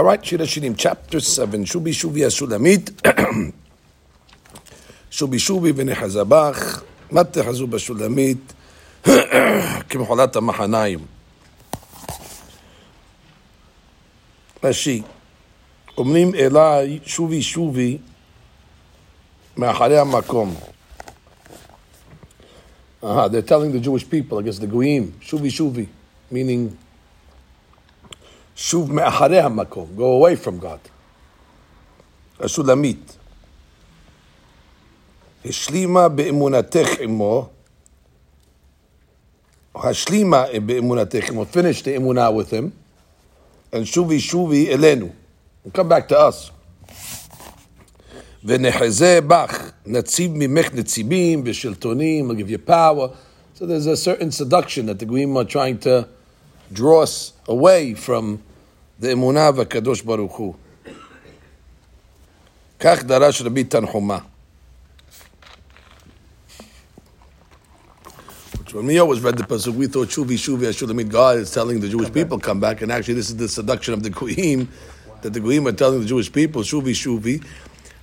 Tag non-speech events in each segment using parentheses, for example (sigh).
All right, Shir Shirim, chapter 7, Shubi Shubi Ashulamit, (clears throat) Shubi Shubi v'nechazabach, mat techazu bashulamit, (clears throat) כמחולת המחניים. רש"י, אומרים אליי שובי שובי מאחרי המקום. Uh, they're telling the Jewish people, I guess the Goyim, shuvi shuvi, meaning shuv me'acharei hamakom, go away from God. Ashulamit. השלימה באמונתך עמו, השלימה באמונתך עמו, finish the emunah with him, and shuvi shuvi elenu, and come back to us. ונחזה בך, נציב ממך נציבים ושלטונים, will give you power. So there's a certain seduction that the Goyim are trying to draw us away from דאמונה בקדוש ברוך הוא. כך דרש רבי תנחומה. When we always read the pasuk, we thought Shuvi Shuvi Ashulamit. God is telling the Jewish come people back. come back, and actually this is the seduction of the Goyim, wow. that the Goyim are telling the Jewish people Shuvi Shuvi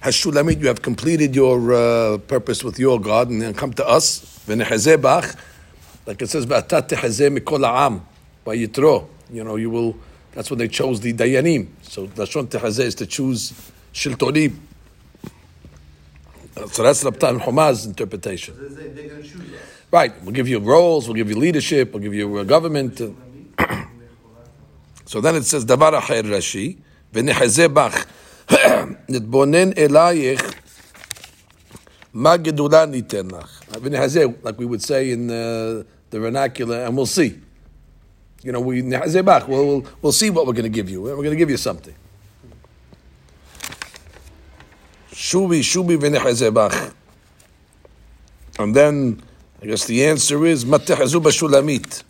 Hashulamit. You have completed your uh, purpose with your God, and then come to us. Like it says, by Yitro, you know, you will That's when they chose the dayanim. So lashon tehazeh is to choose shiltonim. So that's Rabtan Humaz's interpretation. Right, we'll give you roles, we'll give you leadership, we'll give you a government. so then it says, Davar Acher Rashi, v'nechazeh bach. (clears throat) נתבונן אלייך, מה גדולה ניתן לך. ונחזה, like we would say in uh, the vernacular, and we'll see. You know, we נחזה בך, we'll, we'll, we'll see what we're going to give you. We're going to give you something. שובי, שובי ונחזה בך. And then, I guess the answer is, מה תחזו בשולמית?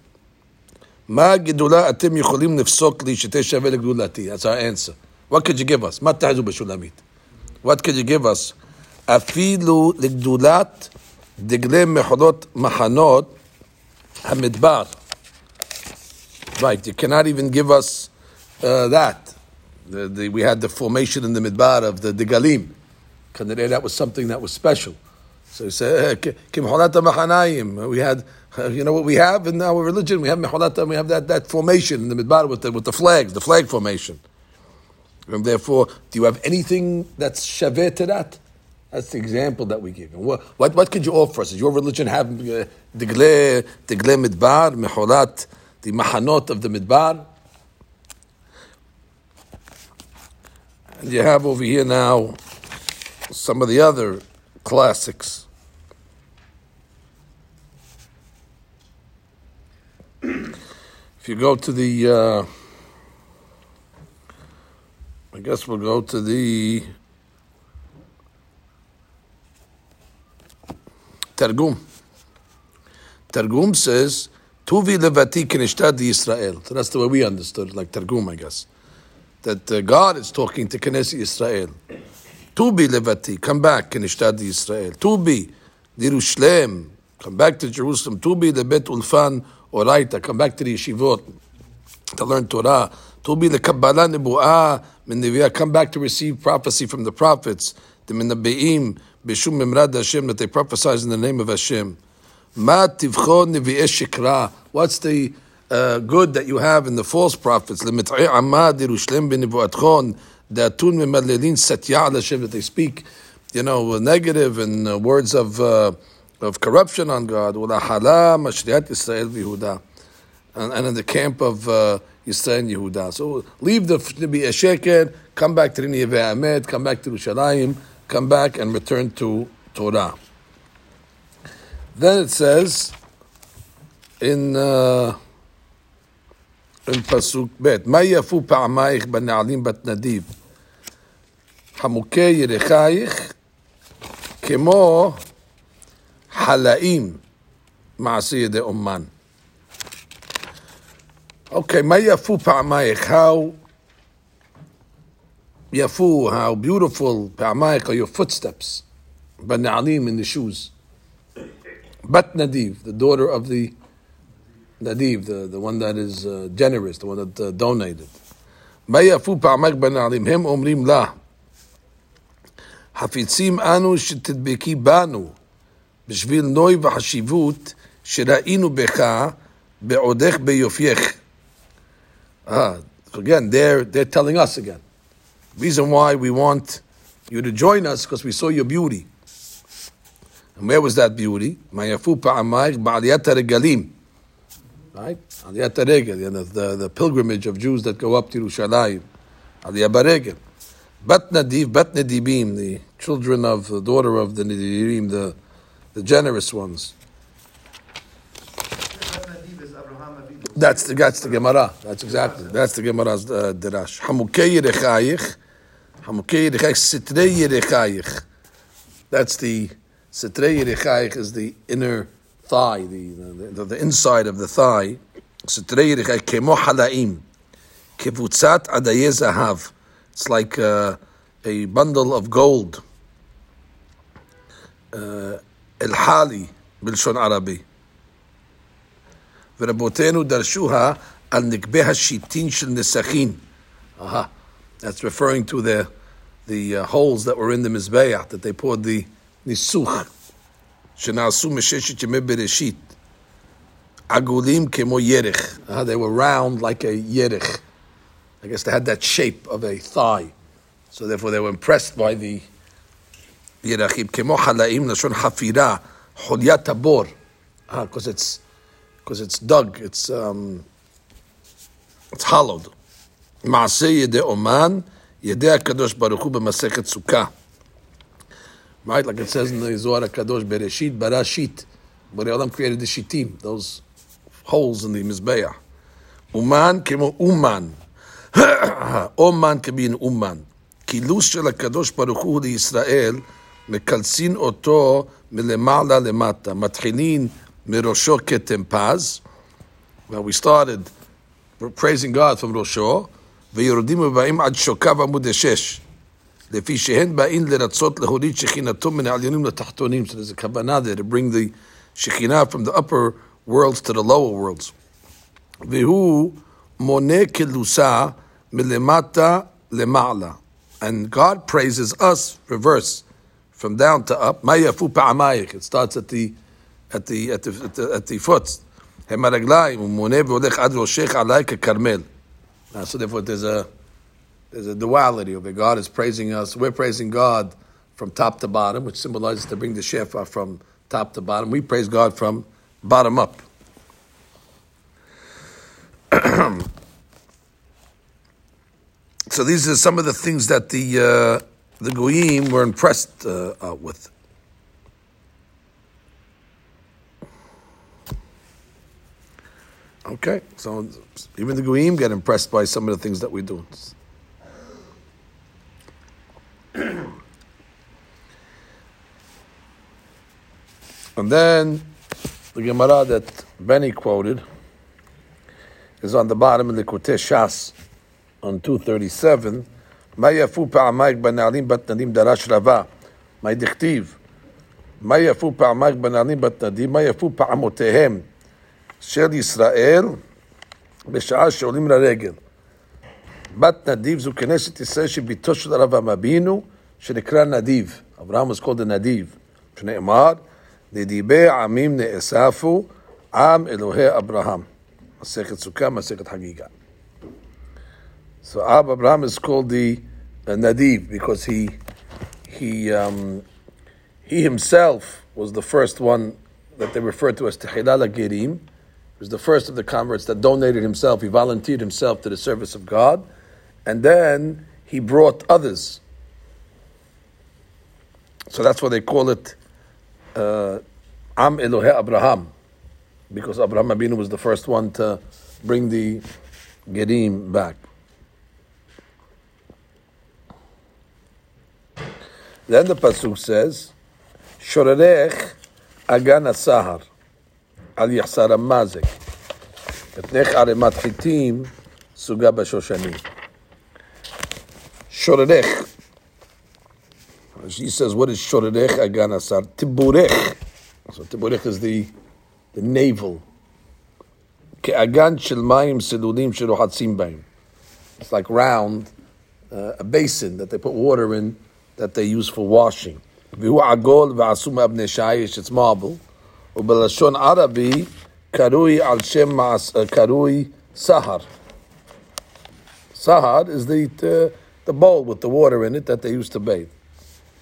מה גדולה אתם יכולים לפסוק לי שתשווה לגדולתי? That's our answer. What could you give us? מה תחזו בשולמית? What could you give us? אפילו לגדולת דגלי מחנות מחנות המדבר. Right, you cannot even give us uh, that. The, the, we had the formation in the midbar of the Degalim. That was something that was special. So he said, Machanayim. We had, you know what we have in our religion? We have we have that, that formation in the midbar with the, with the flags, the flag formation. And therefore, do you have anything that's shaveh to that? That's the example that we give. What, what, what could you offer us? Does your religion have uh, digle, digle midbar, meholat, the mahanot of the midbar? And you have over here now some of the other classics. If you go to the uh, I guess we'll go to the Targum. Targum says, Tuvi levati kenishtad Israel. So that's the way we understood, like Targum, I guess. That uh, God is talking to Knesset Israel. Tubi levati, come back, kenishtad Israel. Tubi, Yerushalem, come back to Jerusalem. Tubi lebet ulfan oraita, come back to the yeshivot to learn Torah. Tubi lekabbalah nebu'ah min come back to receive prophecy from the prophets. The minabeim b'shum memrad Hashem that they prophesize in the name of Hashem. What's the uh, good that you have in the false prophets? That they speak, you know, negative and uh, words of uh, of corruption on God. And, and in the camp of uh, Yisrael and Yehuda. So leave the a come back to the Nineveh Ahmed, come back to Yerushalayim, come back and return to Torah. Then it says in uh, in pasuk bet, מה יפו פעמייך בנעלים בת נדיב? חמוקי ירחייך כמו חלאים מעשי ידי אומן. Okay, מה יפו פעמייך? How יפו, how beautiful פעמייך are your footsteps. בנעלים in the shoes. Bat Nadiv, the daughter of the Nadiv, the, the one that is uh, generous, the one that uh, donated. מה יפו פעמך בנעלים? הם אומרים לה, חפיצים אנו שתדבקי בנו, בשביל נוי וחשיבות שראינו בך בעודך ביופייך. Ah, again, they're, they're telling us again. Reason why we want you to join us because we saw your beauty. And where was that beauty? Mayafu pa'amayich ba'aliyat regalim. Right? Aliyat regel, the, the, pilgrimage of Jews that go up to Yerushalayim. Aliyat baregel. Bat Nadiv, Bat Nadibim, the children of the daughter of the Nadibim, the, the generous ones. That's the that's the Gemara. That's exactly that's the Gemara's uh, derash. Hamukei yerechayich, hamukei yerechayich, sitrei yerechayich. That's the sitrei yerechayich is the inner thigh, the the, the inside of the thigh. Sitrei yerechayich kemo halaim, kivutzat adaye zahav. It's like uh, a bundle of gold. El hali bilshon Arabi. ורבותינו דרשוה על נקבי השיטין של נסכין. Aha. That's referring to the, the uh, holes that were in the Mizbeach, that they poured the ניסוך, שנעשו מששת ימי בראשית. עגולים כמו ירך. Uh, they were round like a ירך. I guess they had that shape of a thigh. So therefore they were impressed by the ירחים. כמו חלאים, לשון חפירה, חוליית הבור. Because it's because it's dug, it's um, it's hollowed. מעשה ידי אומן, ידי הקדוש ברוך הוא במסכת סוכה. Right, like it says in the Zohar HaKadosh, Bereshit, Barashit. Borei Olam created the shitim, those holes in the Mizbeah. Uman כמו אומן. (coughs) אומן כבין אומן. קילוס של הקדוש ברוך הוא לישראל, מקלסין אותו מלמעלה למטה. מתחילים Mirosho Ketempaz. Well, we started praising God from Rosho. ויורדים ובאים עד שוקיו עמוד השש. לפי שהן באים לרצות להוריד שכינתו מן העליונים לתחתונים. So there's a כוונה there to bring the שכינה from the upper worlds to the lower worlds. והוא מונה כלוסה מלמטה למעלה. And God praises us, reverse, from down to up. מה יפו פעמייך? It starts at the at the at the at the, at the foot. הם הרגליים, הוא מונה והולך עד ראשך עליי ככרמל. So therefore there's a there's a duality it. God is praising us. We're praising God from top to bottom, which symbolizes to bring the shefa from top to bottom. We praise God from bottom up. (clears throat) so these are some of the things that the uh, the goyim were impressed uh, uh, with. Okay, so even the goyim get impressed by some of the things that we do. (clears throat) and then the Gemara that Benny quoted is on the bottom of the Kotei Shas on 237. מה יפו פעמייך בנעלים בת נדים דרש רבה? מה דכתיב? מה יפו פעמייך בנעלים בת נדים? מה יפו פעמותיהם? של ישראל בשעה שעולים לרגל. בת נדיב זו כנסת ישראל שביתו של הרב אבינו, שנקרא נדיב. אברהם was called a נדיב, שנאמר, נדיבי עמים נאספו, עם אלוהי אברהם. מסכת סוכה, מסכת חגיגה. So Ab Abraham is called the uh, Nadiv because he he um, he himself was the first one that they refer to as Tehilal Gerim, he was the first of the converts that donated himself. He volunteered himself to the service of God. and then he brought others. So that's why they call it uh, Am Elohe Abraham, because Abraham Abinu was the first one to bring the Gerim back. Then the Pasuk says, Shorerech Agan Asahar Al Yahsar mazik Etnech Aremat Hitim Suga Bashoshanim שוררך. She says, what is shorerech agan asar? Tiburech. So tiburech is the, the navel. כאגן של מים סלולים שרוחצים בהם. It's like round, uh, a basin that they put water in that they use for washing. והוא עגול ועשו מאבני שיש, it's marble. ובלשון ערבי קרוי על שם מעש- uh, קרוי סהר. Sahar is the, uh, the bowl with the water in it that they used to bathe.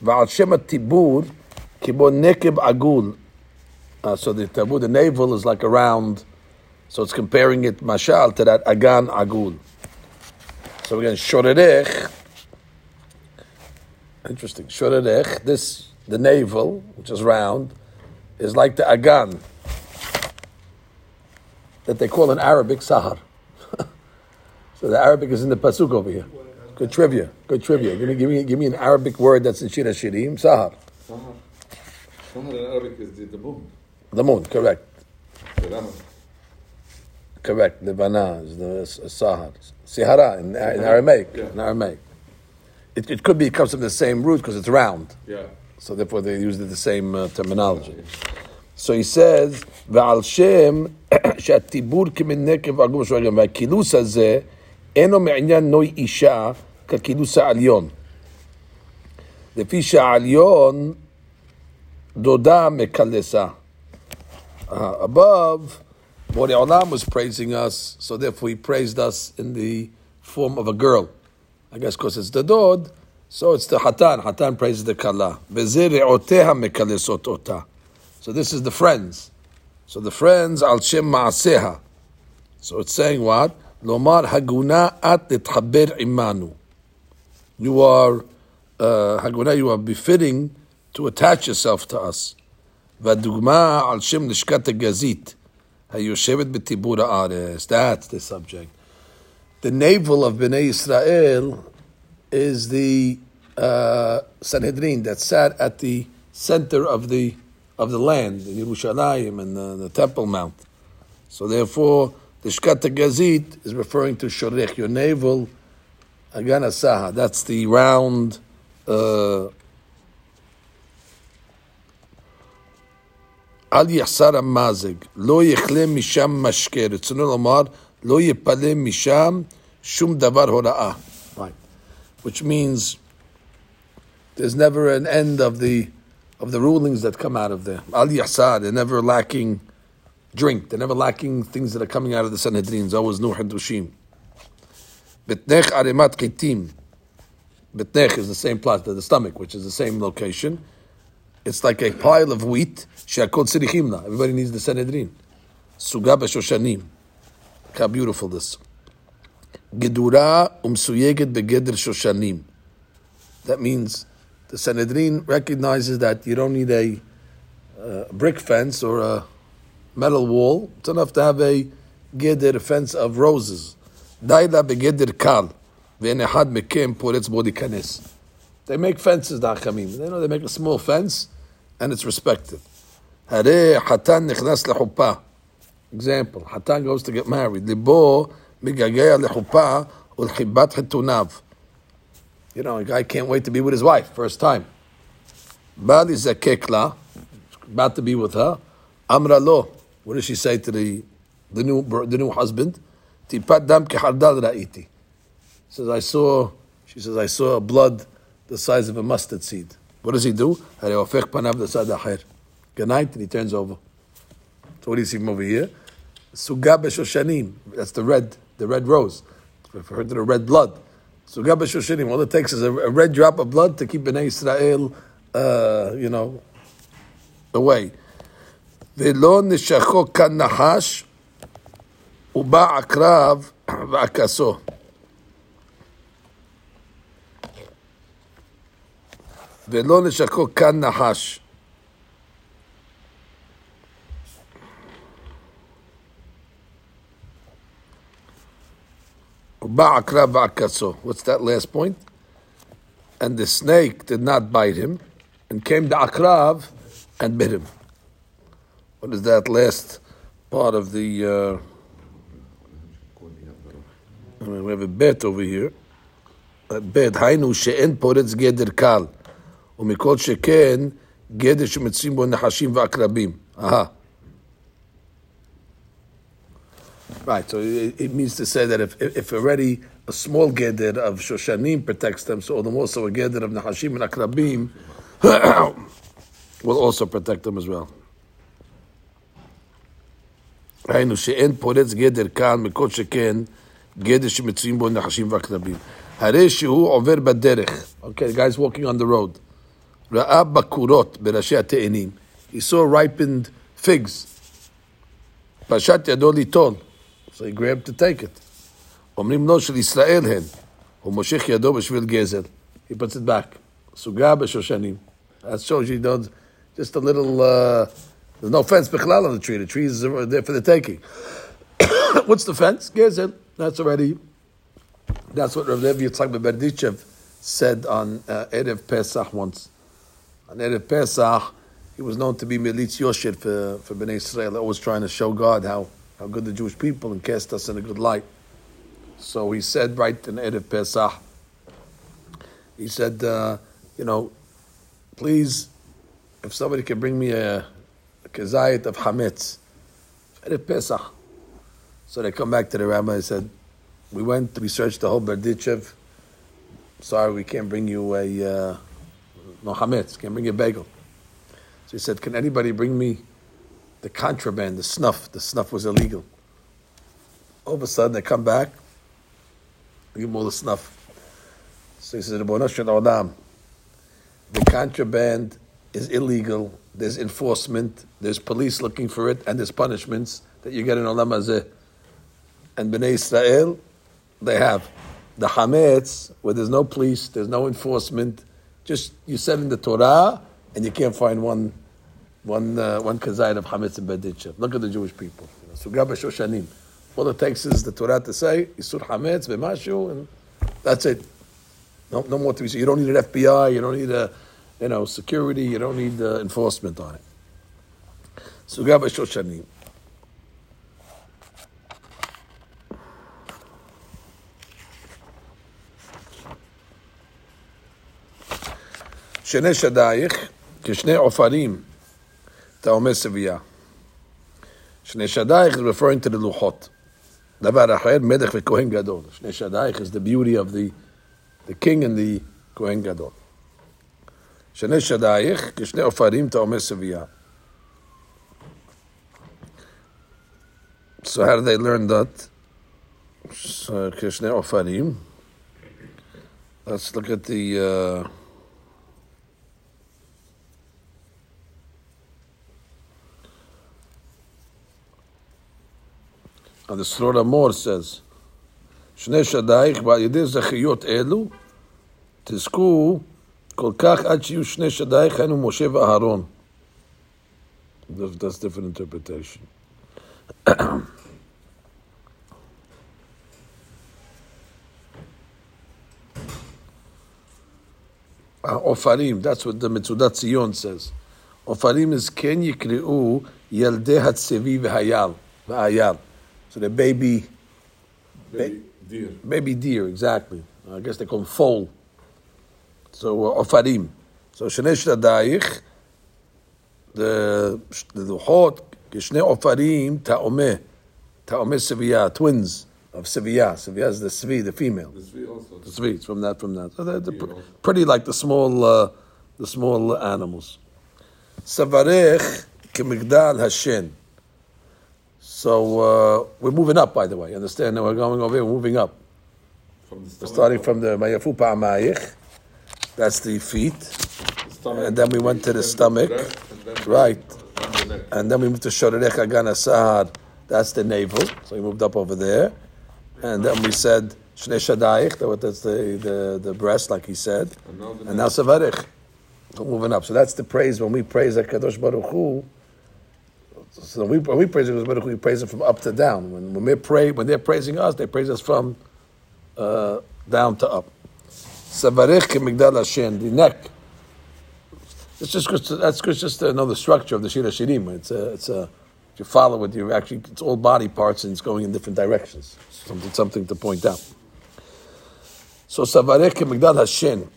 Shema tibur kibon nekib agul. Uh, so the tabu, the navel is like a round, so it's comparing it, mashal, to that agan agul. So again, shorerech, interesting, shorerech, this, the navel, which is round, is like the agan, that they call in Arabic sahar. (laughs) so the Arabic is in the pasuk over here. Good trivia. Good trivia. Give me, give me, give me an Arabic word that's in Shira Shirim. Sahar. Sahar. Sahar in Arabic is the, the moon. The moon. Correct. The lemon. Correct. Levana is the s- Sahar. Sihara in, in Aramaic. Yeah. In Aramaic. It, it could be it comes from the same root because it's round. Yeah. So therefore they use the same uh, terminology. So he says, ועל שם שהטיבור כמן נקב עגום שואלים, והכילוס הזה אינו מעניין נוי אישה ככילוס העליון. לפי שהעליון דודה מקלסה. Uh, above, Bori Olam was praising us, so therefore he praised us in the form of a girl. I guess because it's the dod, so it's the hatan. Hatan praises the kala. וזה רעותיה מקלסות אותה. So this is the friends. So the friends על שם מעשיה. So it's saying what? לומר הגונה את להתחבר עמנו. You are, uh, הגונה, you are befitting to attach yourself to us. והדוגמה על שם לשכת הגזית, היושבת בטיבור הארץ. That's the subject. The navel of Bnei Israel is the uh, Sanhedrin that sat at the center of the of the land in Yerushalayim and the, the Temple Mount. So therefore, the Shkat Gazit is referring to Shorech, your navel, Agana Saha. That's the round. Uh, אל יחסר המזג, לא יכלה משם משקה, רצונו לומר, לא יפלה משם שום דבר הוראה. Right. Which means there's never an end of the of the rulings that come out of there. Al yahsar, they're never lacking drink, they're never lacking things that are coming out of the Sanhedrin. It's always new hadushim. Betnech arimat chitim. Betnech is the same place, the stomach, which is the same location. It's like a pile of wheat. She'akot sirichimna. Everybody needs the Sanhedrin. Suga b'shoshanim. Look how beautiful this. Gedura umsuyeget begeder shoshanim. That means the Sanhedrin recognizes that you don't need a, uh, brick fence or a metal wall. It's enough to have a geder fence of roses. Daila begeder kal. Ve'en ehad mekem poretz bodi kanes. They make fences, the. They know they make a small fence, and it's respected. Hare hatan nichnas lechuppah. Example, hatan goes to get married. Libo migagea lechuppah ulchibat chitunav. You know, a guy can't wait to be with his wife, first time. Bali zakekla, about to be with her. Amra lo. What does she say to the, the, new, the new husband? Tipat dam ra'iti. Says, I saw, she says, I saw blood the size of a mustard seed. What does he do? Good night, and he turns over. So what do you see from over here? Suga b'shoshanim. That's the red, the red rose. It's referred to the red blood. Suga b'shoshanim. All it takes is a, a red drop of blood to keep Bnei Israel, uh, you know, away. (clears throat) ולא נשכו כאן נחש, ובא עקרב ועקסו. ולא נשכו כאן נחש. ובא עקרב ועקסו. What's that last point? And the snake did not bite him, and came to Akrav and bit him. What is that last part of the? Uh, I mean, we have a bet over here. A bet. היינו שאין פורץ גדר קל, ומכל שכן גדר שמצויים בו נחשים ועקרבים. אהה. Right, so it, it means to say that if, if already a small geder of Shoshanim protects them, so the more so a geder of Nahashim and Akrabim (coughs) will also protect them as well. היינו שאין פורץ גדר כאן מכל שכן גדר שמצויים בו נחשים ועקרבים. הרי שהוא עובר בדרך, okay, the guy's walking on the road, ראה בקורות בראשי התאנים, he saw ripened figs, פשט ידו ליטול, so he grabbed to take it. אומרים לו של ישראל הן, הוא מושך ידו בשביל גזל, he puts it back, סוגה בשושנים. That shows you don't, just a little, uh, there's no fence bechlal on the tree. The trees are there for the taking. (coughs) What's the fence? Gerzin. That's already. That's what Rav Levi Yitzchak Berdichev said on uh, Erev Pesach once. On Erev Pesach, he was known to be Melitz Yoshit for, for Bnei Israel, always trying to show God how, how good the Jewish people and cast us in a good light. So he said right in Erev Pesach, he said, uh, you know, please, if somebody can bring me a kezayit of Hametz, Erev Pesach. So they come back to the rabbi and said, we went, we searched the whole Berdichev. Sorry, we can't bring you a, uh, no Hametz, can't bring you a bagel. So he said, can anybody bring me the contraband, the snuff? The snuff was illegal. All of a sudden they come back, give them all the snuff. So he said, "Ribono shel olam, the contraband is illegal. There's enforcement. There's police looking for it, and there's punishments that you get in olam hazeh. And Bnei Israel, they have the hametz where there's no police, there's no enforcement. Just you said in the Torah, and you can't find one, one, uh, one of hametz and beditcha. Look at the Jewish people. Sugab Shoshanim. All it takes is the Torah to say Isur hametz b'mashu, and that's it. No, no more to be said. You don't need an FBI. You don't need a, you know, security. You don't need uh, enforcement on it. Sugab Shoshanim. שני שדייך כשני עופרים תאומי סבייה. שני שדייך is referring to the לוחות. דבר אחר, מלך וכהן גדול. שני שדייך is the beauty of the, the king and the כהן גדול. שני שדייך כשני עופרים תאומי סבייה. So how do they learn that? So, כשני עופרים. Let's look at the... Uh, And the Srora Mor says, שני שדייך ועל ידי זכיות אלו תזכו כל כך עד שיהיו שני שדייך היינו משה ואהרון. That's that's different interpretation. (coughs) עופרים, that's what the מצודת ציון says. עופרים is כן יקראו ילדי הצבי והיל, והאייל. So the baby, Baby deer. baby deer, exactly. I guess they call them foal. So uh, ofarim. So shnei shadaich, the the luchot shnei ofarim ta'omeh, ta'omeh seviyah, twins of seviyah. Seviyah is the svi, the female. The three also. The svi, it's from that, from that. So they're, they're pr- pretty like the small, uh, the small animals. Savarech kemigdal hashen. So uh, we're moving up, by the way. You Understand? Now we're going over here. We're moving up. From starting from the Mayafu Pa'amayich. That's the feet. The and then we went to the stomach. Right. and the. And then we moved to Shorerech Agana Sahar. That's the navel. So we moved up over there. And then we said Shnei Shadayich. that- That's the, the, the breast, like he said. And now And now Savarich. Moving up. So that's the praise when we praise HaKadosh Baruch Hu. So when we, when we praise HaKadosh Baruch Hu, we praise him from up to down. When, when, we pray, when they're praising us, they praise us from uh, down to up. Savarich Migdal Hashem, the neck. It's just that's just the structure of the Shira Shirim. It's a, it's a, if you follow it, you actually it's all body parts and it's going in different directions. Something something to point out. So Savarech Migdal Hashem.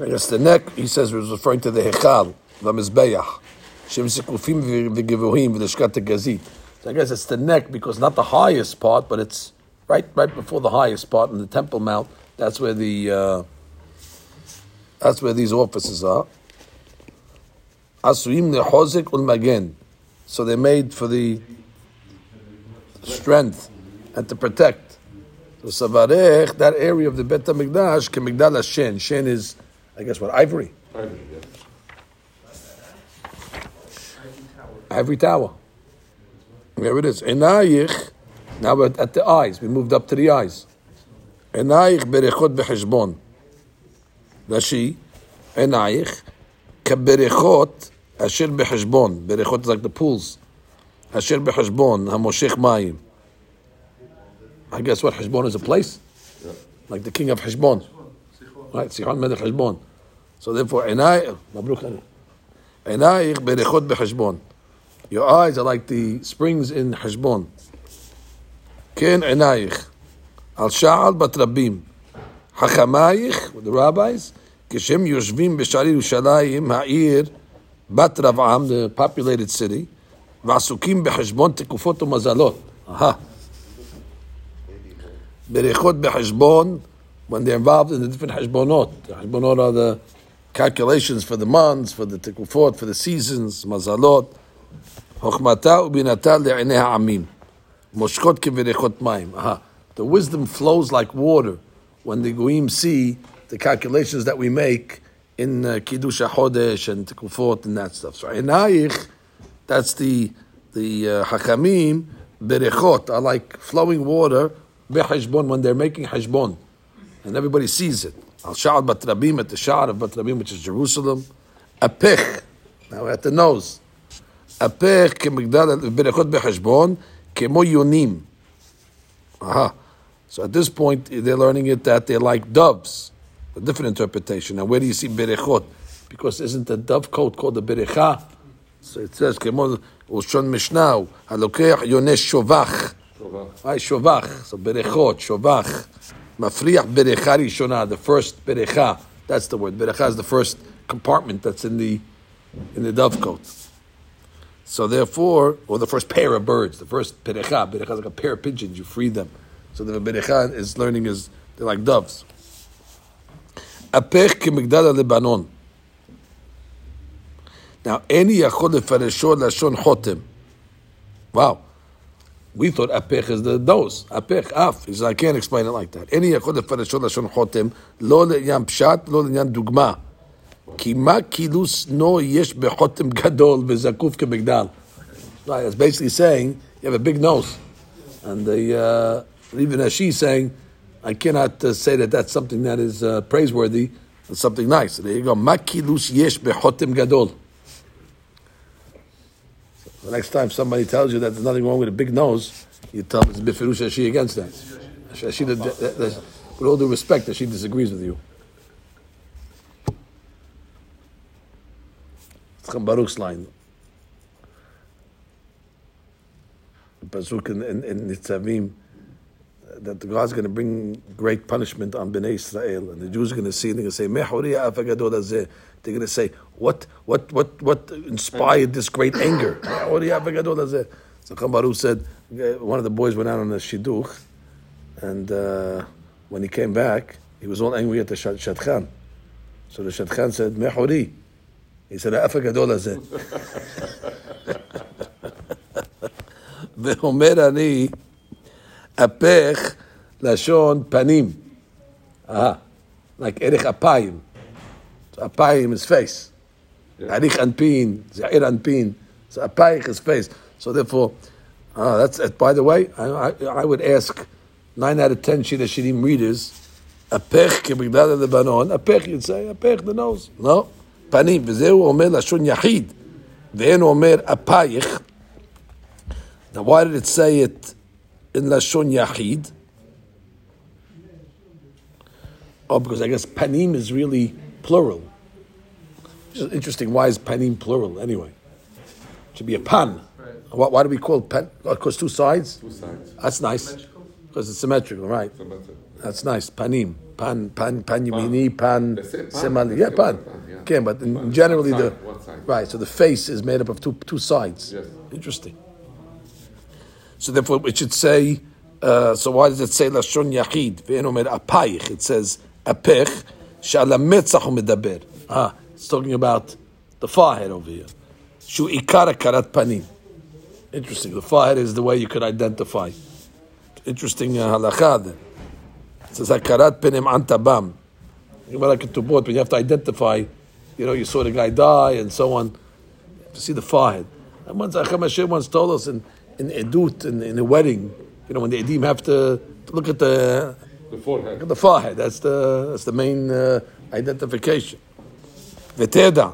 I guess the neck, he says, was referring to the Hechal, the Mizbeach. So I guess it's the neck because not the highest part, but it's right right before the highest part in the Temple Mount. That's where the uh, that's where these offices are. Asuim nehozik ulmagen. So they're made for the strength and to protect. So savarech, that area of the Bet HaMikdash, kemigdal Hashen. Shen is, I guess, what ivory. Ivory. Ivory tower. There it is. Enayich. Now we're at the eyes. We moved up to the eyes. Enayich berechot becheshbon. Rashi. Enayich. כברחות אשר בחשבון, ברחות is like the pools, אשר בחשבון, המושך מים. I guess what, חשבון is a place? Yeah. Like the king of חשבון. Right, סיחון מלך חשבון. So therefore, עינייך, מברוק אני. עינייך ברחות בחשבון. Your eyes are like the springs in חשבון. כן עינייך, על שעל בת רבים. חכמייך, the rabbis, כשהם יושבים בשערי ירושלים, העיר בת רבעם, the populated city, ועסוקים בחשבון תקופות ומזלות. אהה. בריחות בחשבון, when they're involved in the different חשבונות. The חשבונות are the calculations for the months, for the תקופות, for the seasons, מזלות. חוכמתה ובינתה לעיני העמים. מושכות כבריחות מים. Aha. the wisdom flows like water when the goyim see the calculations that we make in uh, Kiddush HaChodesh and Tekufot and that stuff. So Enayich, that's the the uh, Berechot, are like flowing water, Beheshbon, when they're making hashbon, And everybody sees it. Al Sha'ad Batrabim, at the Sha'ad of Batrabim, which is Jerusalem. Apech, now at the nose. Apech, Berechot Beheshbon, Kemo Yonim. Aha. So at this point, they're learning it that they're like doves. A different interpretation. Now, where do you see berechot? Because isn't the dove coat called the berecha? So it says, "Kemol ushon mishnah halokeh yonesh shovach." Right, shovach. So berechot, shovach. Mafriach berecha rishona, the first berecha. That's the word. Berecha is the first compartment that's in the in the dove coat. So therefore, or the first pair of birds, the first berecha. Berecha is like a pair of pigeons. You free them. So the berecha is learning is they're like doves. הפך כמגדל הלבנון. Now, איני יכול לפרשו לשון חותם. Wow. We thought הפך is the nose. הפך, אף. He said, I can't explain it like that. איני יכול לפרשו לשון חותם, לא לעניין פשט, לא לעניין דוגמה. כי מה כילוס נו יש בחותם גדול וזקוף כמגדל? Right, it's basically saying, you have a big nose. And the, uh, even as she's saying, I cannot uh, say that that's something that is uh, praiseworthy, it's something nice. There you go. Makilus yesh bechotem gadol. The next time somebody tells you that there's nothing wrong with a big nose, you tell them it's befirush she against that. That- with all due respect, that she disagrees with you. Baruch's line. The in, in, in Nitzavim, that God's going to bring great punishment on Bnei Israel, and the Jews are going to see, and they're going to say, "Mehuriya afagadol hazeh." They're going to say, "What, what, what, what inspired this great anger?" (laughs) Mehuriya afagadol hazeh. So Chaim Baruch said, uh, one of the boys went out on a shidduch, and uh, when he came back, he was all angry at the Shad- Shadchan. So the Shadchan said, "Mehuri." He said, "Afagadol hazeh." (laughs) (laughs) ואומר אני, הפך לשון פנים. אה, like ערך אפיים. So אפיים is face. עריך אנפין, זעיר אנפין. So אפייך is face. So therefore, uh, that's it. By the way, I, I, I would ask nine out of ten Shira Shirim readers, הפך כמגדל הלבנון, הפך, you'd say, הפך, the nose. No, פנים, וזה הוא אומר לשון יחיד. ואין הוא אומר אפייך. Now, why did it say it in Lashon Yachid? Oh, because I guess panim is really plural. Which is interesting. Why is panim plural anyway? It should be a pan. Why, why do we call it pan? Uh, because two sides? Two sides. That's nice. Because it's symmetrical, right? So that's nice. Panim. Pan, pan, pan yamini, pan, pan. semali. Yeah, pan. pan, yeah. Okay, but Pan. generally the side, one side. right. So the face is made up of two two sides. Yes. Interesting. So therefore, it should say. Uh, so why does it say lashon yachid? Ve'enomer apayich. It says apech shala metzach medaber. Ah, it's talking about the forehead over here. Shu ikara karat panim. Interesting. The forehead is the way you could identify. Interesting uh, halakha there. It says hakarat panim antabam. You have to identify. You know, you saw the guy die and so on. To see the forehead. And once Acham Hashem once told us in in edut in, in a wedding, you know, when the edim have to, to look at the The forehead. the forehead. That's the that's the main uh, identification. ותדע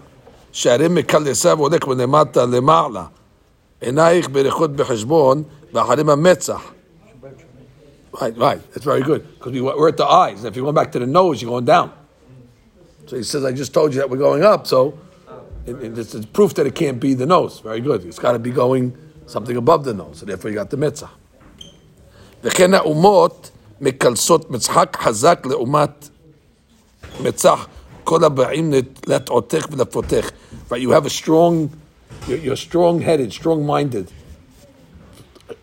שהרי מקל עשיו הולך מלמטה למעלה. עינייך בריחות בחשבון, ואחרים המצח. Right, right. That's very good. Because we, we're at the eyes. If you go back to the nose, you're going down. So he says, I just told you that we're going up, so it, it- it's, it's proof that it can't be the nose. Very good. It's got to be going something above the nose. So therefore you got the mitzvah. וכן האומות מקלסות מצחק חזק לעומת מצח כל הבאים לטעותך ולפותך. Right, you have a strong, you're, you're strong-headed, strong-minded.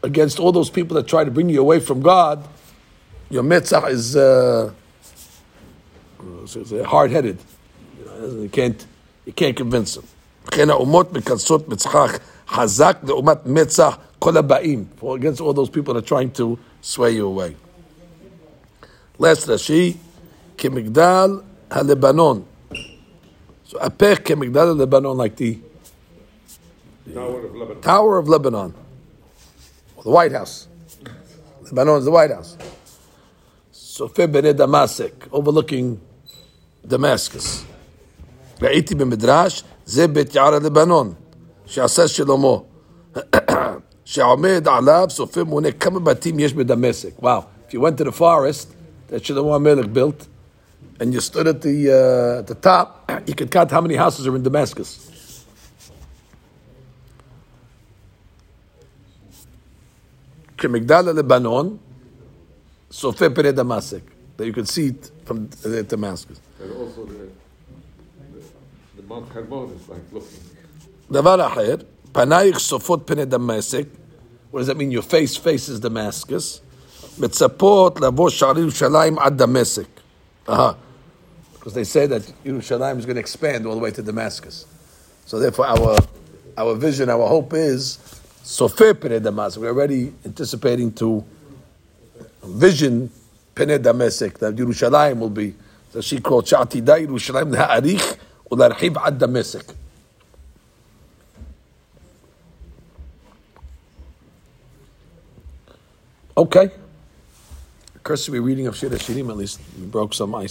Against all those people that try to bring you away from God, your mitzvah is uh, uh, hard-headed. You, know, you can't, you can't convince them. וכן האומות מקלסות מצחך חזק לעומת מצח כל הבאים. For against all those people that are trying to sway you away. Last Rashi, כמגדל הלבנון. So הפך כמגדל הלבנון, like the Tower of Lebanon. Tower of Lebanon. Or the White House. Lebanon is the White House. Sofe bene Damasek, overlooking Damascus. ראיתי במדרש, זה בית יער הלבנון, שעשה שלמה. (clears throat) שעומד עליו, סופר מונה כמה בתים יש בדמשק. Wow. If you went to the forest that Shlomo HaMelech built, and you stood at the, uh, at the top, (clears throat) you could count how many houses are in Damascus. כמגדל הלבנון, סופה פני דמשק. That you could see it from uh, Damascus. Mount Hermon is like looking. דבר אחר, פנייך סופות פני דמשק, what does that mean? Your face faces Damascus, מצפות לבוא שער ירושלים עד דמשק. Uh-huh. Because they say that Yerushalayim is going to expand all the way to Damascus. So therefore our, our vision, our hope is, Sofe Pene Damascus. We're already anticipating to vision Pene Damascus, that Yerushalayim will be, that she called Sha'atida Yerushalayim Ha'arich Ularhib Ad Damascus. Okay. Cursory reading of Shir Shirim, at least we broke some ice.